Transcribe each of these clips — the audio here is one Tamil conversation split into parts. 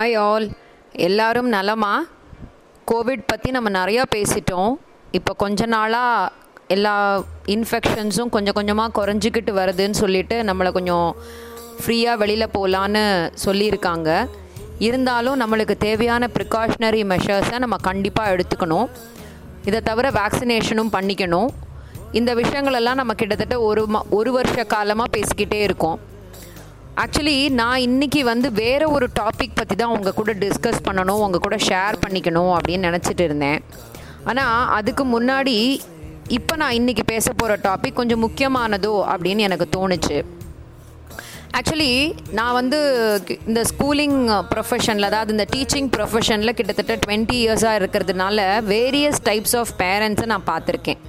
ஹாய் ஆல் எல்லாரும் நலமா? கோவிட் பற்றி நம்ம நிறையா பேசிட்டோம். இப்போ கொஞ்ச நாளாக எல்லா இன்ஃபெக்ஷன்ஸும் கொஞ்சம் கொஞ்சமாக குறைஞ்சிக்கிட்டு வருதுன்னு சொல்லிட்டு நம்மளை கொஞ்சம் ஃப்ரீயாக வெளியில் போகலான்னு சொல்லியிருக்காங்க. இருந்தாலும் நம்மளுக்கு தேவையான ப்ரிகாஷ்னரி மெஷர்ஸை நம்ம கண்டிப்பாக எடுத்துக்கணும். இதை தவிர வேக்சினேஷனும் பண்ணிக்கணும். இந்த விஷயங்களெல்லாம் நம்ம கிட்டத்தட்ட ஒரு ம ஒரு வருஷ காலமாக பேசிக்கிட்டே இருக்கோம். ஆக்சுவலி நான் இன்னைக்கு வந்து வேறு ஒரு டாபிக் பற்றி தான் உங்கள் கூட டிஸ்கஸ் பண்ணணும் உங்கள் கூட ஷேர் பண்ணிக்கணும் அப்படின்னு நினச்சிட்டு இருந்தேன். ஆனால் அதுக்கு முன்னாடி இப்போ நான் இன்னைக்கு பேச போகிற டாபிக் கொஞ்சம் முக்கியமானதோ அப்படின்னு எனக்கு தோணுச்சு. ஆக்சுவலி நான் வந்து இந்த ஸ்கூலிங் ப்ரொஃபஷனில் அதாவது இந்த டீச்சிங் ப்ரொஃபஷனில் கிட்டத்தட்ட டுவெண்ட்டி இயர்ஸாக இருக்கிறதுனால வேரியஸ் டைப்ஸ் ஆஃப் பேரண்ட்ஸை நான் பார்த்துருக்கேன்.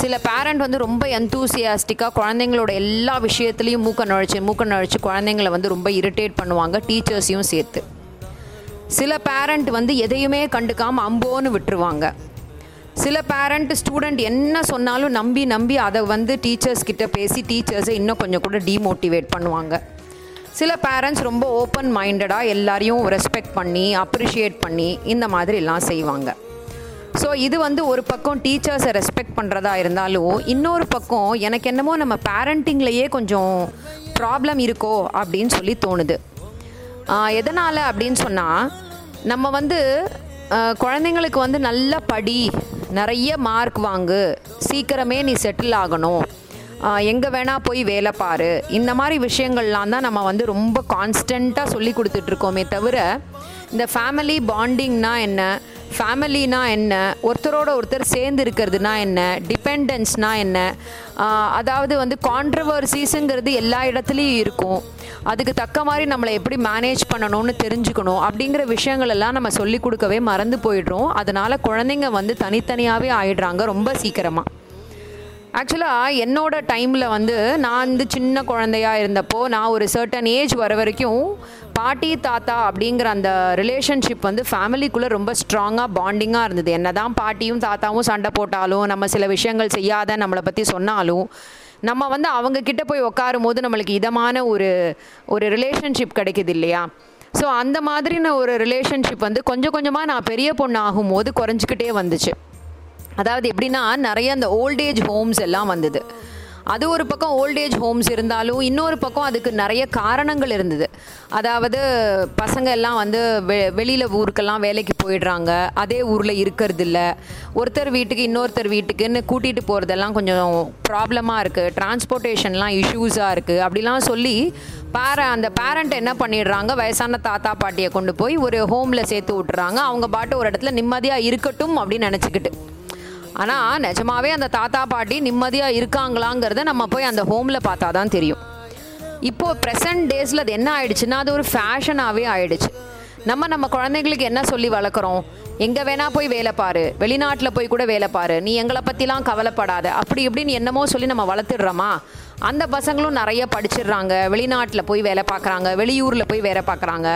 சில பேரண்ட் வந்து ரொம்ப எந்தூசியாஸ்டிக்காக குழந்தைங்களோட எல்லா விஷயத்துலையும் மூக்க நுழைச்சி மூக்க நுழைச்சி குழந்தைங்கள வந்து ரொம்ப இரிட்டேட் பண்ணுவாங்க டீச்சர்ஸையும் சேர்த்து. சில பேரண்ட் வந்து எதையுமே கண்டுக்காமல் அம்போன்னு விட்டுருவாங்க. சில பேரண்ட் ஸ்டூடெண்ட் என்ன சொன்னாலும் நம்பி நம்பி அதை வந்து டீச்சர்ஸ் கிட்ட பேசி டீச்சர்ஸை இன்னும் கொஞ்சம் கூட டீமோட்டிவேட் பண்ணுவாங்க. சில பேரண்ட்ஸ் ரொம்ப ஓப்பன் மைண்டடாக எல்லாரையும் ரெஸ்பெக்ட் பண்ணி அப்ரிஷியேட் பண்ணி இந்த மாதிரிலாம் செய்வாங்க. ஸோ இது வந்து ஒரு பக்கம் டீச்சர்ஸை ரெஸ்பெக்ட் பண்ணுறதா இருந்தாலும் இன்னொரு பக்கம் எனக்கு என்னமோ நம்ம பேரண்டிங்லேயே கொஞ்சம் ப்ராப்ளம் இருக்கோ அப்படின்னு சொல்லி தோணுது. எதனால் அப்படின்னு சொன்னால் நம்ம வந்து குழந்தைங்களுக்கு வந்து நல்ல படி நிறைய மார்க் வாங்கு சீக்கிரமே நீ செட்டில் ஆகணும். எங்கே வேணால் போய் வேலை பாரு. இந்த மாதிரி விஷயங்கள்லாம் தான் நம்ம வந்து ரொம்ப கான்ஸ்டண்ட்டாக சொல்லி கொடுத்துட்ருக்கோமே தவிர இந்த ஃபேமிலி பாண்டிங்னா என்ன? ஃபேமிலினா என்ன? ஒருத்தரோட ஒருத்தர் சேர்ந்து இருக்கிறதுனா என்ன? டிபெண்டன்ஸ்னா என்ன? அதாவது வந்து கான்ட்ரவர்சிஸுங்கிறது எல்லா இடத்துலையும் இருக்கும். அதுக்கு தக்க மாதிரி நம்மளை எப்படி மேனேஜ் பண்ணணும்னு தெரிஞ்சுக்கணும். அப்படிங்கிற விஷயங்கள் எல்லாம் நம்ம சொல்லி கொடுக்கவே மறந்து போயிடுறோம். அதனால் குழந்தைங்க வந்து தனித்தனியாகவே ஆயிடுறாங்க ரொம்ப சீக்கிரமாக ஆக்சுவலாக என்னோட டைமில் வந்து நான் வந்து சின்ன குழந்தையா இருந்தப்போ நான் ஒரு சர்டன் ஏஜ் வர வரைக்கும் பாட்டி தாத்தா அப்படிங்கிற அந்த ரிலேஷன்ஷிப் வந்து ஃபேமிலிக்குள்ளே ரொம்ப ஸ்ட்ராங்காக பாண்டிங்காக இருந்தது. என்ன தான் பாட்டியும் தாத்தாவும் சண்டை போட்டாலும் நம்ம சில விஷயங்கள் செய்யாத நம்மளை பற்றி சொன்னாலும் நம்ம வந்து அவங்க கிட்ட போய் உட்காரும் போது நம்மளுக்கு இதமான ஒரு ஒரு ரிலேஷன்ஷிப் கிடைக்குது இல்லையா? ஸோ அந்த மாதிரின ஒரு ரிலேஷன்ஷிப் வந்து கொஞ்சம் கொஞ்சமாக நான் பெரிய பொண்ணு ஆகும்போது குறைஞ்சிக்கிட்டே வந்துச்சு. அதாவது எப்படின்னா நிறைய அந்த ஓல்டேஜ் ஹோம்ஸ் எல்லாம் வந்தது. அது ஒரு பக்கம் ஓல்டேஜ் ஹோம்ஸ் இருந்தாலும் இன்னொரு பக்கம் அதுக்கு நிறைய காரணங்கள் இருந்தது. அதாவது பசங்க எல்லாம் வந்து வெ வெளியில் ஊருக்கெல்லாம் வேலைக்கு போயிடுறாங்க. அதே ஊரில் இருக்கிறது இல்லை ஒருத்தர் வீட்டுக்கு இன்னொருத்தர் வீட்டுக்குன்னு கூட்டிகிட்டு போகிறதெல்லாம் கொஞ்சம் ப்ராப்ளமாக இருக்குது டிரான்ஸ்போர்ட்டேஷன்லாம் இஷ்யூஸாக இருக்குது அப்படிலாம் சொல்லி பேர அந்த பேரண்ட் என்ன பண்ணிடுறாங்க? வயசான தாத்தா பாட்டியை கொண்டு போய் ஒரு ஹோமில் சேர்த்து விட்டுறாங்க. அவங்க பாட்டு ஒரு இடத்துல நிம்மதியாக இருக்கட்டும் அப்படின்னு நினச்சிக்கிட்டு. ஆனால் நிஜமாவே அந்த தாத்தா பாட்டி நிம்மதியாக இருக்காங்களாங்கிறத நம்ம போய் அந்த ஹோமில் பார்த்தா தான் தெரியும். இப்போது ப்ரெசன்ட் டேஸில் அது என்ன ஆயிடுச்சுன்னா அது ஒரு ஃபேஷனாகவே ஆயிடுச்சு. நம்ம நம்ம குழந்தைங்களுக்கு என்ன சொல்லி வளர்க்குறோம்? எங்கே வேணால் போய் வேலை பாரு. வெளிநாட்டில் போய் கூட வேலை பாரு. நீ எங்களை பற்றிலாம் கவலைப்படாத. அப்படி இப்படின்னு என்னமோ சொல்லி நம்ம வளர்த்துடுறோமா? அந்த பசங்களும் நிறைய படிச்சிடுறாங்க. வெளிநாட்டில் போய் வேலை பார்க்குறாங்க. வெளியூரில் போய் வேலை பார்க்குறாங்க.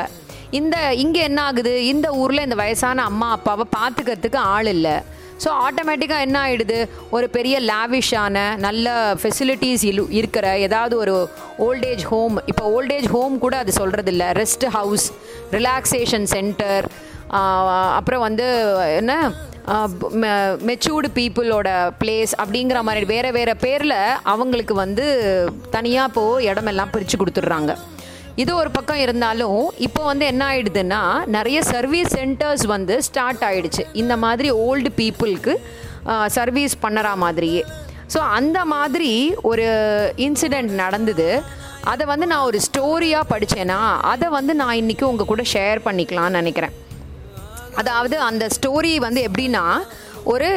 இந்த இங்கே என்ன ஆகுது? இந்த ஊரில் இந்த வயசான அம்மா அப்பாவை பார்த்துக்கிறதுக்கு ஆள் இல்லை. ஸோ ஆட்டோமேட்டிக்காக என்ன ஆகிடுது ஒரு பெரிய லேவிஷான நல்ல ஃபெசிலிட்டிஸ் இல் இருக்கிற ஏதாவது ஒரு ஓல்டேஜ் ஹோம் இப்போ ஓல்டேஜ் ஹோம் கூட அது சொல்கிறது இல்லை ரெஸ்ட் ஹவுஸ் ரிலாக்ஸேஷன் சென்டர் அப்புறம் வந்து என்ன? மெச்சூர்டு பீப்புளோட பிளேஸ் அப்படிங்கிற மாதிரி வேறு வேறு பேரில் அவங்களுக்கு வந்து தனியாக இப்போது இடமெல்லாம் பிரித்து கொடுத்துட்றாங்க. இது ஒரு பக்கம் இருந்தாலும் இப்போ வந்து என்ன ஆயிடுதுன்னா நிறைய சர்வீஸ் சென்டர்ஸ் வந்து ஸ்டார்ட் ஆயிடுச்சு. இந்த மாதிரி ஓல்டு பீப்புளுக்கு சர்வீஸ் பண்ணுற மாதிரியே. ஸோ அந்த மாதிரி ஒரு இன்சிடெண்ட் நடந்தது. அதை வந்து நான் ஒரு ஸ்டோரியாக படித்தேன்னா அதை வந்து நான் இன்றைக்கி உங்கள் கூட ஷேர் பண்ணிக்கலாம்னு நினைக்கிறேன். அதாவது அந்த ஸ்டோரி வந்து எப்படின்னா ஒரு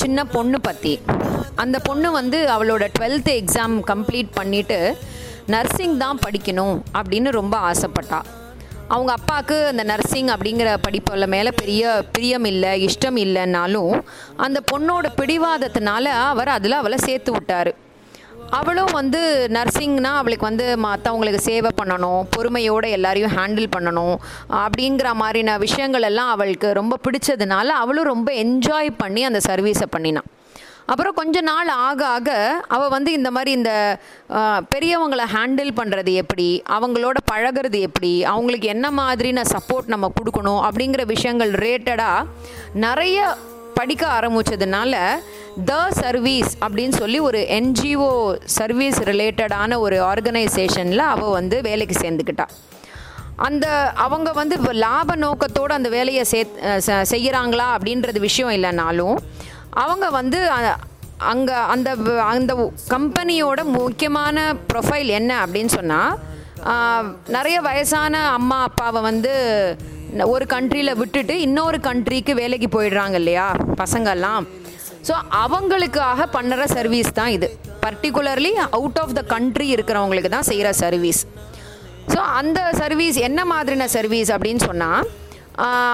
சின்ன பொண்ணு பற்றி அந்த பொண்ணு வந்து அவளோட டுவெல்த்து எக்ஸாம் கம்ப்ளீட் பண்ணிவிட்டு நர்சிங் தான் படிக்கணும் அப்படின்னு ரொம்ப ஆசைப்பட்டா. அவங்க அப்பாவுக்கு அந்த நர்சிங் அப்படிங்கிற படிப்பில் மேலே பெரிய பிரியம் இல்லை இஷ்டம் இல்லைன்னாலும் அந்த பொண்ணோட பிடிவாதத்தினால அவர் அதில் அவளை சேர்த்து விட்டார். அவளும் வந்து நர்சிங்னா அவளுக்கு வந்து மற்றவங்களுக்கு சேவை பண்ணணும் பொறுமையோடு எல்லாரையும் ஹேண்டில் பண்ணணும் அப்படிங்கிற மாதிரின விஷயங்கள் எல்லாம் அவளுக்கு ரொம்ப பிடிச்சதுனால அவளும் ரொம்ப என்ஜாய் பண்ணி அந்த சர்வீஸை பண்ணினான் அப்புறம் கொஞ்ச நாள் ஆக ஆக அவள் வந்து இந்த மாதிரி இந்த பெரியவங்களை ஹேண்டில் பண்ணுறது எப்படி? அவங்களோட பழகுறது எப்படி? அவங்களுக்கு என்ன மாதிரின சப்போர்ட் நம்ம கொடுக்கணும்? அப்படிங்கிற விஷயங்கள் ரிலேட்டடாக நிறைய படிக்க ஆரம்பிச்சதுனால த சர்வீஸ் அப்படின்னு சொல்லி ஒரு என்ஜிஓ சர்வீஸ் ரிலேட்டடான ஒரு ஆர்கனைசேஷனில் அவள் வந்து வேலைக்கு சேர்ந்துக்கிட்டாள் அந்த அவங்க வந்து லாப நோக்கத்தோடு அந்த வேலையை சே செய்கிறாங்களா அப்படின்றது விஷயம் இல்லைனாலும் அவங்க வந்து அங்கே அந்த வ- அந்த கம்பெனியோட முக்கியமான ப்ரொஃபைல் என்ன அப்படின்னு சொன்னால் நிறைய வயசான அம்மா அப்பாவை வந்து ஒரு கண்ட்ரியில் விட்டுட்டு இன்னொரு கண்ட்ரிக்கு வேலைக்கு போயிடுறாங்க இல்லையா பசங்கள்லாம். ஸோ அவங்களுக்காக பண்ணுற சர்வீஸ் தான் இது. Particularly out of the country இருக்கிறவங்களுக்கு தான் செய்கிற சர்வீஸ் ஸோ அந்த சர்வீஸ் என்ன மாதிரின சர்வீஸ் அப்படின்னு சொன்னால்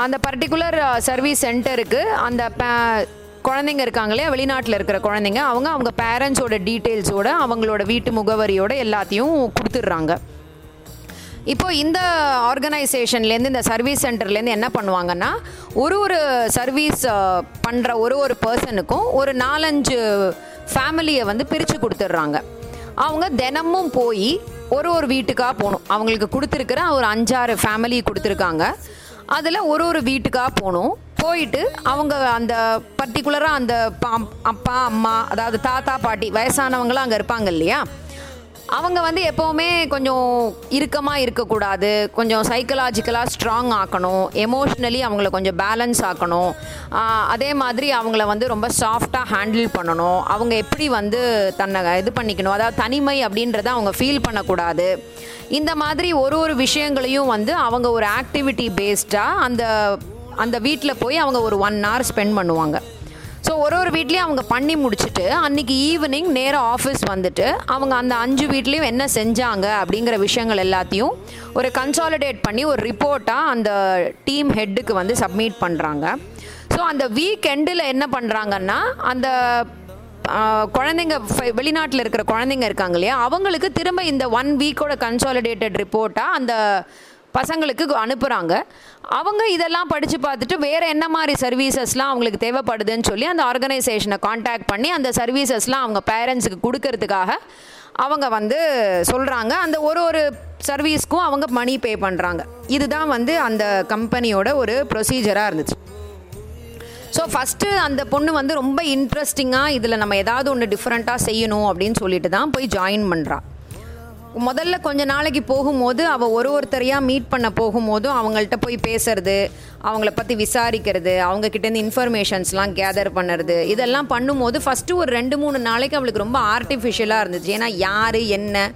அந்த பர்டிகுலர் சர்வீஸ் சென்டருக்கு அந்த ப- குழந்தைங்க இருக்காங்களே வெளிநாட்டில் இருக்கிற குழந்தைங்க அவங்க அவங்க பேரண்ட்ஸோட டீட்டெயில்ஸோட அவங்களோட வீட்டு முகவரியோட எல்லாத்தையும் கொடுத்துட்றாங்க. இப்போ இந்த ஆர்கனைசேஷன்லேருந்து இந்த சர்வீஸ் சென்டர்லேருந்து என்ன பண்ணுவாங்கன்னா ஒரு ஒரு சர்வீஸ் பண்ணுற ஒரு ஒரு பர்சனுக்கும் ஒரு நாலஞ்சு ஃபேமிலியை வந்து பிரித்து கொடுத்துட்றாங்க. அவங்க தினமும் போய் ஒரு ஒரு வீட்டுக்காக போகணும். அவங்களுக்கு கொடுத்துருக்கிற ஒரு அஞ்சாறு ஃபேமிலி கொடுத்துருக்காங்க. அதில் ஒரு ஒரு வீட்டுக்காக போகணும். போயிட்டு அவங்க அந்த பர்டிகுலராக அந்த அப்பா அம்மா அதாவது தாத்தா பாட்டி வயசானவங்களாம் அங்கே இருப்பாங்க இல்லையா? அவங்க வந்து எப்போவுமே கொஞ்சம் இறுக்கமாக இருக்கக்கூடாது. கொஞ்சம் சைக்கலாஜிக்கலாக ஸ்ட்ராங் ஆக்கணும். எமோஷ்னலி அவங்கள கொஞ்சம் பேலன்ஸ் ஆக்கணும். அதே மாதிரி அவங்கள வந்து ரொம்ப சாஃப்டாக ஹேண்டில் பண்ணணும். அவங்க எப்படி வந்து தன்னை இது பண்ணிக்கணும். அதாவது தனிமை அப்படின்றத அவங்க ஃபீல் பண்ணக்கூடாது. இந்த மாதிரி ஒரு ஒரு விஷயங்களையும் வந்து அவங்க ஒரு ஆக்டிவிட்டி பேஸ்டாக அந்த அந்த வீட்டில் போய் அவங்க ஒரு ஒன் ஹவர் ஸ்பெண்ட் பண்ணுவாங்க. ஸோ ஒரு ஒரு வீட்லேயும் அவங்க பண்ணி முடிச்சுட்டு அன்றைக்கி ஈவினிங் நேராக ஆஃபீஸ் வந்துட்டு அவங்க அந்த அஞ்சு வீட்லேயும் என்ன செஞ்சாங்க அப்படிங்கிற விஷயங்கள் எல்லாத்தையும் ஒரு கன்சாலிடேட் பண்ணி ஒரு ரிப்போர்ட்டாக அந்த டீம் ஹெட்டுக்கு வந்து சப்மிட் பண்ணுறாங்க ஸோ அந்த வீக் எண்டில் என்ன பண்ணுறாங்கன்னா அந்த குழந்தைங்க வெளிநாட்டில் இருக்கிற குழந்தைங்க இருக்காங்க இல்லையா அவங்களுக்கு திரும்ப இந்த ஒன் வீக்கோட கன்சாலிடேட்டட் ரிப்போர்ட்டாக அந்த பசங்களுக்கு அனுப்புகிறாங்க அவங்க இதெல்லாம் படித்து பார்த்துட்டு வேறு என்ன மாதிரி சர்வீசஸ்லாம் அவங்களுக்கு தேவைப்படுதுன்னு சொல்லி அந்த ஆர்கனைசேஷனை காண்டாக்ட் பண்ணி அந்த சர்வீசஸ்லாம் அவங்க பேரண்ட்ஸுக்கு கொடுக்கறதுக்காக அவங்க வந்து சொல்கிறாங்க அந்த ஒரு ஒரு சர்வீஸ்க்கும் அவங்க மணி பே பண்ணுறாங்க இதுதான் வந்து அந்த கம்பெனியோட ஒரு ப்ரொசீஜராக இருந்துச்சு. ஸோ ஃபஸ்ட்டு அந்த பொண்ணு வந்து ரொம்ப இன்ட்ரெஸ்டிங்காக இதில் நம்ம ஏதாவது ஒன்று டிஃப்ரெண்ட்டாக செய்யணும் அப்படின்னு சொல்லிட்டு தான் போய் ஜாயின் பண்ணுறான் முதல்ல கொஞ்ச நாளைக்கு போகும்போது அவள் ஒரு ஒருத்தரையாக மீட் பண்ண போகும்போதும் அவங்கள்ட்ட போய் பேசுறது அவங்கள பற்றி விசாரிக்கிறது அவங்கக்கிட்டேருந்து இன்ஃபர்மேஷன்ஸ்லாம் கேதர் பண்ணுறது இதெல்லாம் பண்ணும்போது ஃபஸ்ட்டு ஒரு ரெண்டு மூணு நாளைக்கு அவளுக்கு ரொம்ப ஆர்டிஃபிஷியலாக இருந்துச்சு. ஏன்னா யார் என்ன?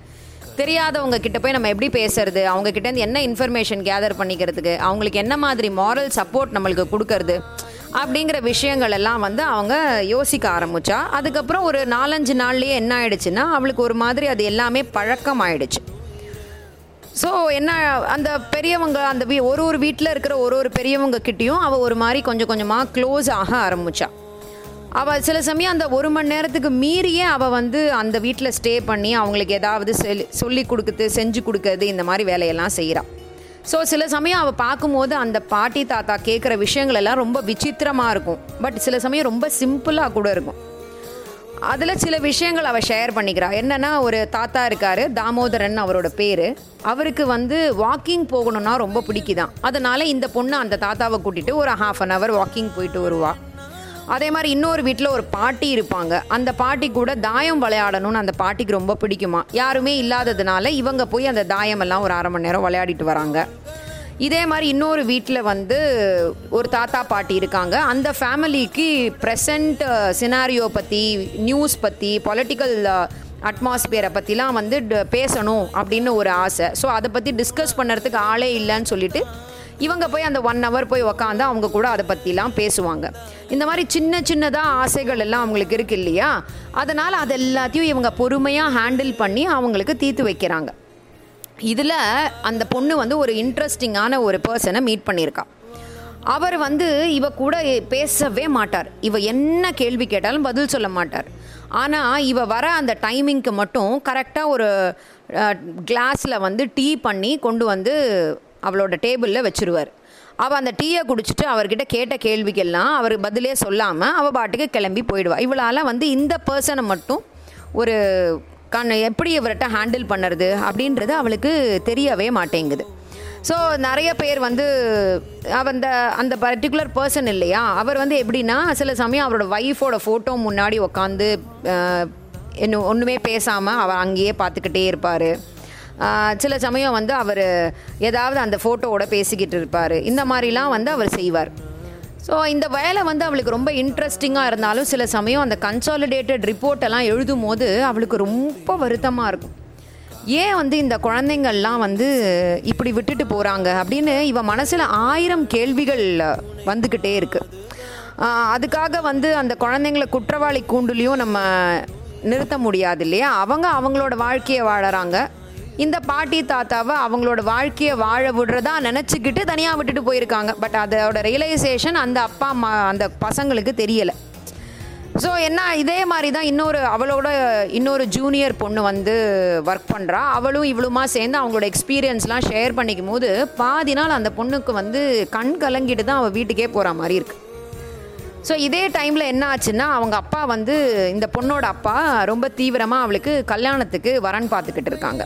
தெரியாதவங்க கிட்ட போய் நம்ம எப்படி பேசுறது? அவங்க கிட்ட என்ன இன்ஃபர்மேஷன் கேதர் பண்ணிக்கிறதுக்கு? அவங்களுக்கு என்ன மாதிரி மாரல் சப்போர்ட் நம்மளுக்கு கொடுக்கறது? அப்படிங்கிற விஷயங்கள் எல்லாம் வந்து அவங்க யோசிக்க ஆரம்பித்தா அதுக்கப்புறம் ஒரு நாலஞ்சு நாள்லேயே என்ன ஆயிடுச்சுன்னா அவளுக்கு ஒரு மாதிரி அது எல்லாமே பழக்கம் ஆயிடுச்சு ஸோ என்ன அந்த பெரியவங்க அந்த வீ ஒரு ஒரு வீட்டில் இருக்கிற ஒரு ஒரு பெரியவங்க கிட்டேயும் அவள் ஒரு மாதிரி கொஞ்சம் கொஞ்சமாக க்ளோஸ் ஆக ஆரம்பித்தா அவள் சில சமயம் அந்த ஒரு மணி நேரத்துக்கு மீறியே அவள் வந்து அந்த வீட்டில் ஸ்டே பண்ணி அவங்களுக்கு ஏதாவது சொல்லி சொல்லி கொடுக்குறது செஞ்சு கொடுக்கறது இந்த மாதிரி வேலையெல்லாம் செய்கிறாள் ஸோ சில சமயம் அவள் பார்க்கும்போது அந்த பாட்டி தாத்தா கேட்குற விஷயங்கள் எல்லாம் ரொம்ப விசித்திரமாக இருக்கும். பட் சில சமயம் ரொம்ப சிம்பிளாக கூட இருக்கும். அதில் சில விஷயங்கள் அவள் ஷேர் பண்ணிக்கிறாள் என்னென்னா ஒரு தாத்தா இருக்கார் தாமோதரன் அவரோட பேர். அவருக்கு வந்து வாக்கிங் போகணும்னா ரொம்ப பிடிக்குதான். அதனால் இந்த பொண்ணு அந்த தாத்தாவை கூட்டிட்டு ஒரு ஹாஃப் அன் ஹவர் வாக்கிங் போயிட்டு வருவாள் அதே மாதிரி இன்னொரு வீட்டில் ஒரு பாட்டி இருப்பாங்க. அந்த பாட்டி கூட தாயம் விளையாடணும்னு அந்த பாட்டிக்கு ரொம்ப பிடிக்குமா? யாருமே இல்லாததுனால இவங்க போய் அந்த தாயம் எல்லாம் ஒரு அரை மணி நேரம் விளையாடிட்டு வராங்க. இதே மாதிரி இன்னொரு வீட்டில் வந்து ஒரு தாத்தா பாட்டி இருக்காங்க. அந்த ஃபேமிலிக்கு ப்ரெசண்ட் சினாரியோ பற்றி நியூஸ் பற்றி பொலிட்டிக்கல் அட்மாஸ்பியரை பற்றிலாம் வந்து ட- பேசணும் அப்படின்னு ஒரு ஆசை. ஸோ அதை பற்றி டிஸ்கஸ் பண்ணுறதுக்கு ஆளே இல்லைன்னு சொல்லிட்டு இவங்க போய் அந்த ஒன் ஹவர் போய் உக்காந்து அவங்க கூட அதை பற்றிலாம் பேசுவாங்க. இந்த மாதிரி சின்ன சின்னதாக ஆசைகள் எல்லாம் அவங்களுக்கு இருக்கு இல்லையா? அதனால் அது எல்லாத்தையும் இவங்க பொறுமையாக ஹேண்டில் பண்ணி அவங்களுக்கு தீர்த்து வைக்கிறாங்க. இதில் அந்த பொண்ணு வந்து ஒரு இன்ட்ரெஸ்டிங்கான ஒரு பர்சனை மீட் பண்ணியிருக்கா. அவர் வந்து இவ கூட பேசவே மாட்டார். இவ என்ன கேள்வி கேட்டாலும் பதில் சொல்ல மாட்டார். ஆனால் இவ வர அந்த டைமிங்க்கு மட்டும் கரெக்டாக ஒரு கிளாஸில் வந்து டீ பண்ணி கொண்டு வந்து அவளோட டேபிளில் வச்சுருவார். அவள் அந்த டீயை குடிச்சிட்டு அவர்கிட்ட கேட்ட கேள்விக்கெல்லாம் அவர் பதிலே சொல்லாமல் அவள் பாட்டுக்கு கிளம்பி போயிடுவாள் இவளால் வந்து இந்த பர்சனை மட்டும் ஒரு கண் எப்படி இவர்கிட்ட ஹேண்டில் பண்ணுறது அப்படின்றது அவளுக்கு தெரியவே மாட்டேங்குது. ஸோ நிறைய பேர் வந்து அந்த அந்த பர்டிகுலர் பர்சன் இல்லையா? அவர் வந்து எப்படின்னா சில சமயம் அவரோட ஒய்ஃபோட ஃபோட்டோ முன்னாடி உட்காந்து இன்னும் ஒன்றுமே பேசாமல் அவர் அங்கேயே பார்த்துக்கிட்டே இருப்பார். சில சமயம் வந்து அவர் ஏதாவது அந்த ஃபோட்டோவோட பேசிக்கிட்டு இருப்பார். இந்த மாதிரிலாம் வந்து அவர் செய்வார். ஸோ இந்த வேலை வந்து அவளுக்கு ரொம்ப இன்ட்ரெஸ்டிங்காக இருந்தாலும் சில சமயம் அந்த கன்சாலிடேட்டட் ரிப்போர்ட் எல்லாம் எழுதும் போது அவளுக்கு ரொம்ப வருத்தமாக இருக்கும். ஏன் வந்து இந்த குழந்தைங்கள்லாம் வந்து இப்படி விட்டுட்டு போகிறாங்க அப்படின்னு இவ மனசில் ஆயிரம் கேள்விகள் வந்துக்கிட்டே இருக்குது அதுக்காக வந்து அந்த குழந்தைங்கள குற்றவாளி கூண்டுலேயும் நம்ம நிறுத்த முடியாது இல்லையா? அவங்க அவங்களோட வாழ்க்கையை வாழறாங்க. இந்த பாட்டி தாத்தாவை அவங்களோட வாழ்க்கையை வாழ விடுறதா நினச்சிக்கிட்டு தனியாக விட்டுட்டு போயிருக்காங்க. பட் அதோட ரியலைசேஷன் அந்த அப்பா அம்மா அந்த பசங்களுக்கு தெரியலை. ஸோ என்ன இதே மாதிரி தான் இன்னொரு அவளோட இன்னொரு ஜூனியர் பொண்ணு வந்து ஒர்க் பண்ணுறா அவளும் இவளுமா சேர்ந்து அவங்களோட எக்ஸ்பீரியன்ஸ்லாம் ஷேர் பண்ணிக்கும் போது பாதி நாள் அந்த பொண்ணுக்கு வந்து கண் கலங்கிட்டு தான் அவள் வீட்டுக்கே போகிற மாதிரி இருக்குது ஸோ இதே டைமில் என்ன ஆச்சுன்னா அவங்க அப்பா வந்து இந்த பொண்ணோட அப்பா ரொம்ப தீவிரமாக அவளுக்கு கல்யாணத்துக்கு வரன் பார்த்துக்கிட்டு இருக்காங்க.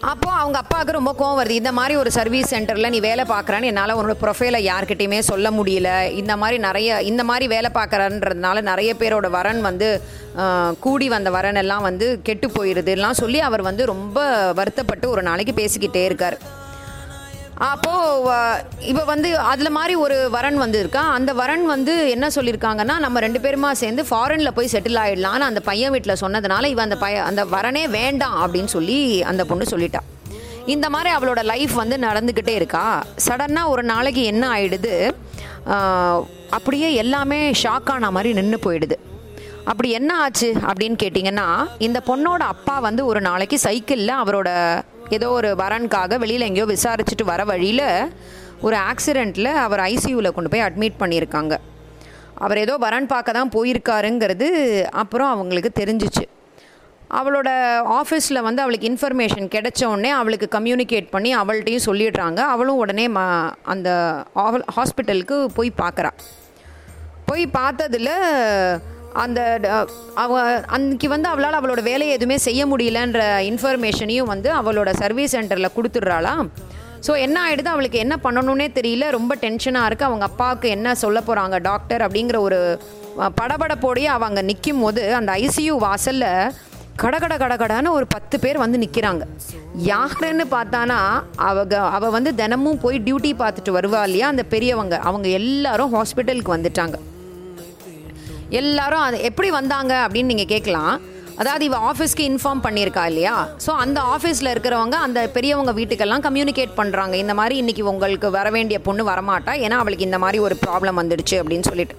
அப்போ அவங்க அப்பாவுக்கு ரொம்ப கோவம் வருது. இந்த மாதிரி ஒரு சர்வீஸ் சென்டரில் நீ வேலை பார்க்குறேன்னு என்னால் உன்னோட ப்ரொஃபைலை யார்கிட்டையுமே சொல்ல முடியல. இந்த மாதிரி நிறைய இந்த மாதிரி வேலை பார்க்குறன்றதுனால நிறைய பேரோட வரன் வந்து கூடி வந்த வரன் எல்லாம் வந்து கெட்டு போயிடுதுலாம் சொல்லி அவர் வந்து ரொம்ப வருத்தப்பட்டு ஒரு நாளைக்கு பேசிக்கிட்டே இருக்கார். அப்போது இவ வந்து அதில் மாதிரி ஒரு வரன் வந்து இருக்கா? அந்த வரன் வந்து என்ன சொல்லியிருக்காங்கன்னா நம்ம ரெண்டு பேருமா சேர்ந்து ஃபாரினில் போய் செட்டில் ஆயிடலாம்னு அந்த பையன் வீட்டில் சொன்னதுனால இவன் அந்த பையன் அந்த வரனே வேண்டாம் அப்படின்னு சொல்லி அந்த பொண்ணு சொல்லிட்டா. இந்த மாதிரி அவளோட லைஃப் வந்து நடந்துக்கிட்டே இருக்கா? சடனாக ஒரு நாளைக்கு என்ன ஆயிடுது? அப்படியே எல்லாமே ஷாக் ஆன மாதிரி நின்று போயிடுது. அப்படி என்ன ஆச்சு அப்படின்னு கேட்டிங்கன்னா இந்த பொண்ணோட அப்பா வந்து ஒரு நாளைக்கு சைக்கிளில் அவரோட ஏதோ ஒரு வரனுக்காக வெளியில் எங்கேயோ விசாரிச்சுட்டு வர வழியில் ஒரு ஆக்சிடெண்ட்டில் அவர் ஐசியூவில் கொண்டு போய் அட்மிட் பண்ணியிருக்காங்க. அவர் ஏதோ வரன் பார்க்க தான் போயிருக்காருங்கிறது அப்புறம் அவங்களுக்கு தெரிஞ்சிச்சு. அவளோட ஆஃபீஸில் வந்து அவளுக்கு இன்ஃபர்மேஷன் கிடைச்ச உடனே அவளுக்கு கம்யூனிகேட் பண்ணி அவள்கிட்டையும் சொல்லிடுறாங்க. அவளும் உடனே ம அந்த ஹாஸ்பிட்டலுக்கு போய் பார்க்குறா. போய் பார்த்ததில் அந்த ட- அவ அன்னைக்கு வந்து அவளால் அவளோட வேலையை எதுவுமே செய்ய முடியலன்ற இன்ஃபர்மேஷனையும் வந்து அவளோட சர்வீஸ் சென்டரில் கொடுத்துட்றாளா? ஸோ என்ன ஆகிடுது அவளுக்கு என்ன பண்ணணும்னே தெரியல. ரொம்ப டென்ஷனாக இருக்குது அவங்க அப்பாவுக்கு என்ன சொல்ல போகிறாங்க டாக்டர் அப்படிங்கிற ஒரு படபடப்போடையே அவங்க அங்கே நிற்கும் போது அந்த ஐசியூ வாசலில் கடகட கடகடான்னு ஒரு பத்து பேர் வந்து நிற்கிறாங்க யாருன்னு பார்த்தானா அவங்க அவள் வந்து தினமும் போய் டியூட்டி பார்த்துட்டு வருவா இல்லையா? அந்த பெரியவங்க. அவங்க எல்லாரும் ஹாஸ்பிட்டலுக்கு வந்துட்டாங்க. எல்லாரும் அது எப்படி வந்தாங்க அப்படின்னு நீங்கள் கேட்கலாம். அதாவது இவ ஆஃபீஸ்க்கு இன்ஃபார்ம் பண்ணியிருக்கா இல்லையா? ஸோ அந்த ஆஃபீஸில் இருக்கிறவங்க அந்த பெரியவங்க வீட்டுக்கெல்லாம் கம்யூனிகேட் பண்ணுறாங்க இந்த மாதிரி இன்றைக்கி உங்களுக்கு வர வேண்டிய பொண்ணு வரமாட்டா? ஏன்னா அவளுக்கு இந்த மாதிரி ஒரு ப்ராப்ளம் வந்துடுச்சு அப்படின்னு சொல்லிட்டு.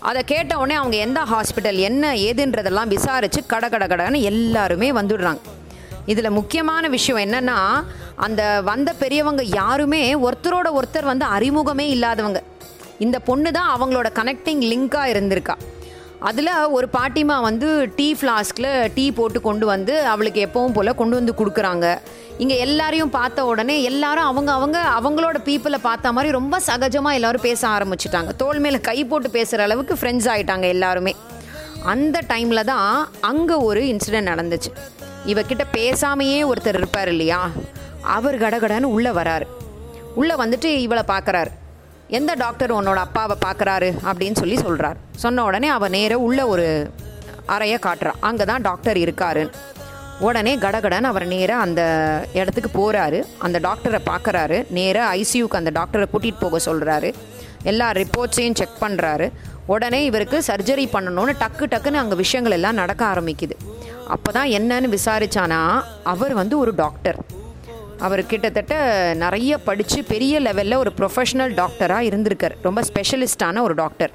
அதை கேட்ட உடனே அவங்க எந்த ஹாஸ்பிட்டல் என்ன ஏதுன்றதெல்லாம் விசாரித்து கட கட கடன்னு எல்லாருமே வந்துடுறாங்க. இதில் முக்கியமான விஷயம் என்னென்னா அந்த வந்த பெரியவங்க யாருமே ஒருத்தரோட ஒருத்தர் வந்து அறிமுகமே இல்லாதவங்க. இந்த பொண்ணு தான் அவங்களோட கனெக்டிங் லிங்காக இருந்திருக்கா. அதில் ஒரு பாட்டிமா வந்து டீ ஃப்ளாஸ்கில் டீ போட்டு கொண்டு வந்து அவளுக்கு எப்பவும் போல் கொண்டு வந்து கொடுக்குறாங்க. இங்கே எல்லாரையும் பார்த்த உடனே எல்லாரும் அவங்க அவங்க அவங்களோட பீப்புளை பார்த்த மாதிரி ரொம்ப சகஜமாக எல்லாரும் பேச ஆரம்பிச்சிட்டாங்க. தோள் மேலே கை போட்டு பேசுகிற அளவுக்கு ஃப்ரெண்ட்ஸ் ஆயிட்டாங்க எல்லாருமே. அந்த டைமில் தான் அங்கே ஒரு இன்சிடென்ட் நடந்துச்சு. இவக்கிட்ட பேசாமையே ஒருத்தர் இருப்பார் இல்லையா? அவர் கடகடன்னு உள்ளே வராரு. உள்ளே வந்துட்டு இவளை பார்க்குறாரு. எந்த டாக்டர் உன்னோட அப்பாவை பார்க்குறாரு அப்படின்னு சொல்லி சொல்கிறார் சொன்ன உடனே அவள் நேராக உள்ள ஒரு அறையை காட்டுறான் அங்கே தான் டாக்டர் இருக்காருன்னு உடனே கடகடன் அவர் நேராக அந்த இடத்துக்கு போகிறாரு அந்த டாக்டரை பார்க்குறாரு. நேராக ஐசியூக்கு அந்த டாக்டரை கூட்டிகிட்டு போக சொல்கிறாரு எல்லா ரிப்போர்ட்ஸையும் செக் பண்ணுறாரு உடனே இவருக்கு சர்ஜரி பண்ணணும்னு டக்கு டக்குன்னு அங்கே விஷயங்கள் எல்லாம் நடக்க ஆரம்பிக்குது. அப்போ தான் என்னன்னு விசாரித்தானா அவர் வந்து ஒரு டாக்டர். அவர் கிட்டத்தட்ட நிறைய படித்து பெரிய லெவலில் ஒரு ப்ரொஃபஷனல் டாக்டராக இருந்திருக்கார். ரொம்ப ஸ்பெஷலிஸ்டான ஒரு டாக்டர்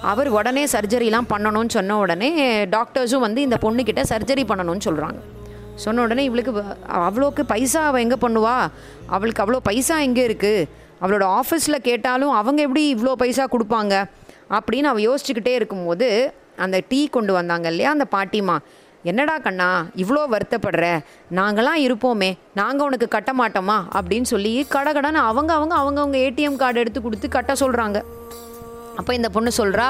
அவர் உடனே சர்ஜரிலாம் பண்ணணும்னு சொன்ன உடனே டாக்டர்ஸும் வந்து இந்த பொண்ணுக்கிட்ட சர்ஜரி பண்ணணும்னு சொல்கிறாங்க சொன்ன உடனே இவளுக்கு அவ்வளோக்கு பைசா அவள் எங்கே பண்ணுவா? அவளுக்கு அவ்வளோ பைசா எங்கே இருக்குது அவளோட ஆஃபீஸில் கேட்டாலும் அவங்க எப்படி இவ்வளோ பைசா கொடுப்பாங்க? அப்படின்னு அவள் யோசிச்சுக்கிட்டே இருக்கும்போது அந்த டீ கொண்டு வந்தாங்க இல்லையா அந்த பாட்டிமா என்னடா கண்ணா இவ்வளோ வருத்தப்படுற? நாங்களாம் இருப்போமே நாங்கள் உனக்கு கட்ட மாட்டோமா? அப்படின்னு சொல்லி கடகடன்னு அவங்க அவங்க அவங்கவுங்க ஏடிஎம் கார்டு எடுத்து கொடுத்து கட்ட சொல்கிறாங்க அப்போ இந்த பொண்ணு சொல்கிறா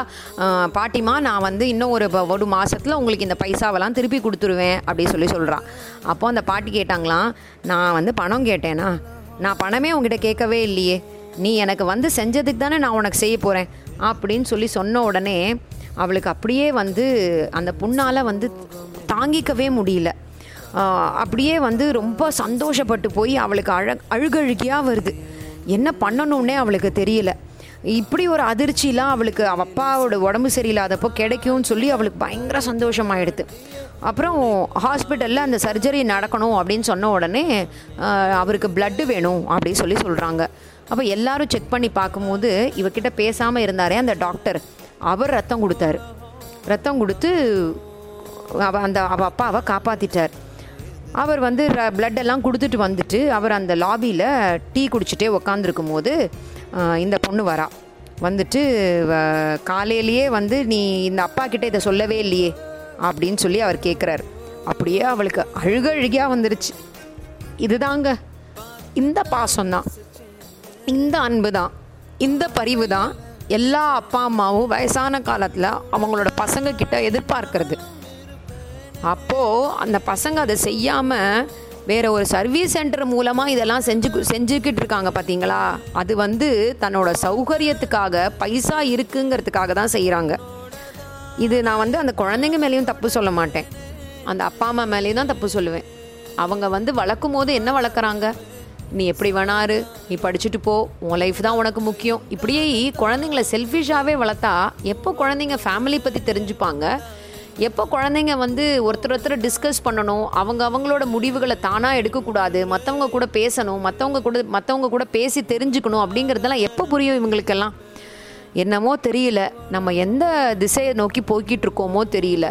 பாட்டிமா நான் வந்து இன்னும் ஒரு ஒரு மாதத்தில் உங்களுக்கு இந்த பைசாவெல்லாம் திருப்பி கொடுத்துருவேன் அப்படி சொல்லி சொல்கிறா அப்போ அந்த பாட்டி கேட்டாங்களாம் நான் வந்து பணம் கேட்டேனா? நான் பணமே உங்ககிட்ட கேட்கவே இல்லையே. நீ எனக்கு வந்து செஞ்சதுக்கு தானே நான் உனக்கு செய்ய போகிறேன் அப்படின்னு சொல்லி சொன்ன உடனே அவளுக்கு அப்படியே வந்து அந்த புண்ணால் வந்து தாங்கிக்கவே முடியல. அப்படியே வந்து ரொம்ப சந்தோஷப்பட்டு போய் அவளுக்கு அழ அழுகழுகியாக வருது. என்ன பண்ணணும்னே அவளுக்கு தெரியல. இப்படி ஒரு அதிர்ச்சிலாம் அவளுக்கு அவள் அப்பாவோட உடம்பு சரியில்லாதப்போ கிடைக்கும்னு சொல்லி அவளுக்கு பயங்கர சந்தோஷமாயிடுது. அப்புறம் ஹாஸ்பிட்டலில் அந்த சர்ஜரி நடக்கணும் அப்படின்னு சொன்ன உடனே அவருக்கு பிளட்டு வேணும் அப்படின்னு சொல்லி சொல்கிறாங்க அப்போ எல்லாரும் செக் பண்ணி பார்க்கும்போது இவக்கிட்ட பேசாமல் இருந்தாரே அந்த டாக்டர் அவர் ரத்தம் கொடுத்தாரு. ரத்தம் கொடுத்து அந்த அவள் அப்பாவை காப்பாற்றிட்டார் அவர் வந்து பிளட்டெல்லாம் கொடுத்துட்டு வந்துட்டு அவர் அந்த லாபியில் டீ குடிச்சிட்டே உக்காந்துருக்கும் போது இந்த பொண்ணு வரா. வந்துட்டு காலையிலேயே வந்து நீ இந்த அப்பா கிட்டே இதை சொல்லவே இல்லையே அப்படின்னு சொல்லி அவர் கேட்குறாரு அப்படியே அவளுக்கு அழுக அழுகியாக வந்துருச்சு. இதுதாங்க இந்த பாசம்தான் இந்த அன்பு தான் இந்த பரிவு தான் எல்லா அப்பா அம்மாவும் வயசான காலத்தில் அவங்களோட பசங்க கிட்ட எதிர்பார்க்கறது. அப்போது அந்த பசங்க அதை செய்யாமல் வேறு ஒரு சர்வீஸ் சென்டர் மூலமாக இதெல்லாம் செஞ்சு செஞ்சுக்கிட்டு இருக்காங்க பார்த்தீங்களா அது வந்து தன்னோட சௌகரியத்துக்காக பைசா இருக்குங்கிறதுக்காக தான் செய்கிறாங்க இது நான் வந்து அந்த குழந்தைங்க மேலேயும் தப்பு சொல்ல மாட்டேன். அந்த அப்பா அம்மா மேலேயும் தான் தப்பு சொல்லுவேன். அவங்க வந்து வளர்க்கும் போது என்ன வளர்க்குறாங்க? நீ எப்படி வேணாரு நீ படிச்சுட்டு போ உன் லைஃப் தான் உனக்கு முக்கியம். இப்படியே குழந்தைங்கள செல்ஃபிஷாகவே வளர்த்தா எப்போ குழந்தைங்க ஃபேமிலி பற்றி தெரிஞ்சுப்பாங்க? எப்போ குழந்தைங்க வந்து ஒருத்தர் ஒருத்தர் டிஸ்கஸ் பண்ணணும் அவங்க அவங்களோட முடிவுகளை தானாக எடுக்கக்கூடாது மற்றவங்க கூட பேசணும் மற்றவங்க கூட மற்றவங்க கூட பேசி தெரிஞ்சுக்கணும் அப்படிங்கிறதெல்லாம் எப்போ புரியும் இவங்களுக்கெல்லாம்? என்னமோ தெரியல. நம்ம எந்த திசையை நோக்கி போய்கிட்டு இருக்கோமோ தெரியல.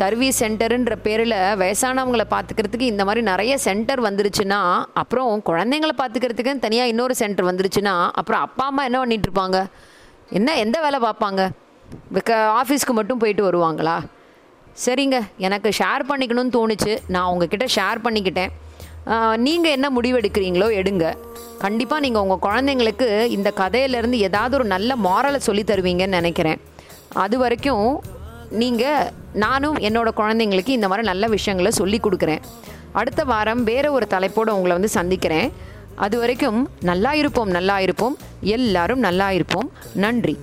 சர்வீஸ் சென்டருன்ற பேரில் வயசானவங்களை பார்த்துக்கிறதுக்கு இந்த மாதிரி நிறைய சென்டர் வந்துருச்சுன்னா அப்புறம் குழந்தைங்களை பார்த்துக்கிறதுக்குன்னு தனியாக இன்னொரு சென்டர் வந்துருச்சுன்னா அப்புறம் அப்பா அம்மா என்ன பண்ணிட்டு இருப்பாங்க? என்ன எந்த வேலை பார்ப்பாங்க? ஆஃபீஸ்க்கு மட்டும் போயிட்டு வருவாங்களா? சரிங்க எனக்கு ஷேர் பண்ணிக்கணும்னு தோணுச்சு. நான் உங்ககிட்ட ஷேர் பண்ணிக்கிட்டேன். நீங்கள் என்ன முடிவெடுக்கிறீங்களோ எடுங்க. கண்டிப்பாக நீங்கள் உங்கள் குழந்தைங்களுக்கு இந்த கதையிலேருந்து ஏதாவது ஒரு நல்ல மாரலை சொல்லி தருவீங்கன்னு நினைக்கிறேன். அது வரைக்கும் நீங்கள் நானும் என்னோட குழந்தைங்களுக்கு இந்த மாதிரி நல்ல விஷயங்களை சொல்லி கொடுக்குறேன். அடுத்த வாரம் வேறு ஒரு தலைப்போடு உங்களை வந்து சந்திக்கிறேன். அது வரைக்கும் நல்லா இருப்போம் நல்லா இருப்போம். எல்லாரும் நல்லா இருப்போம். நன்றி.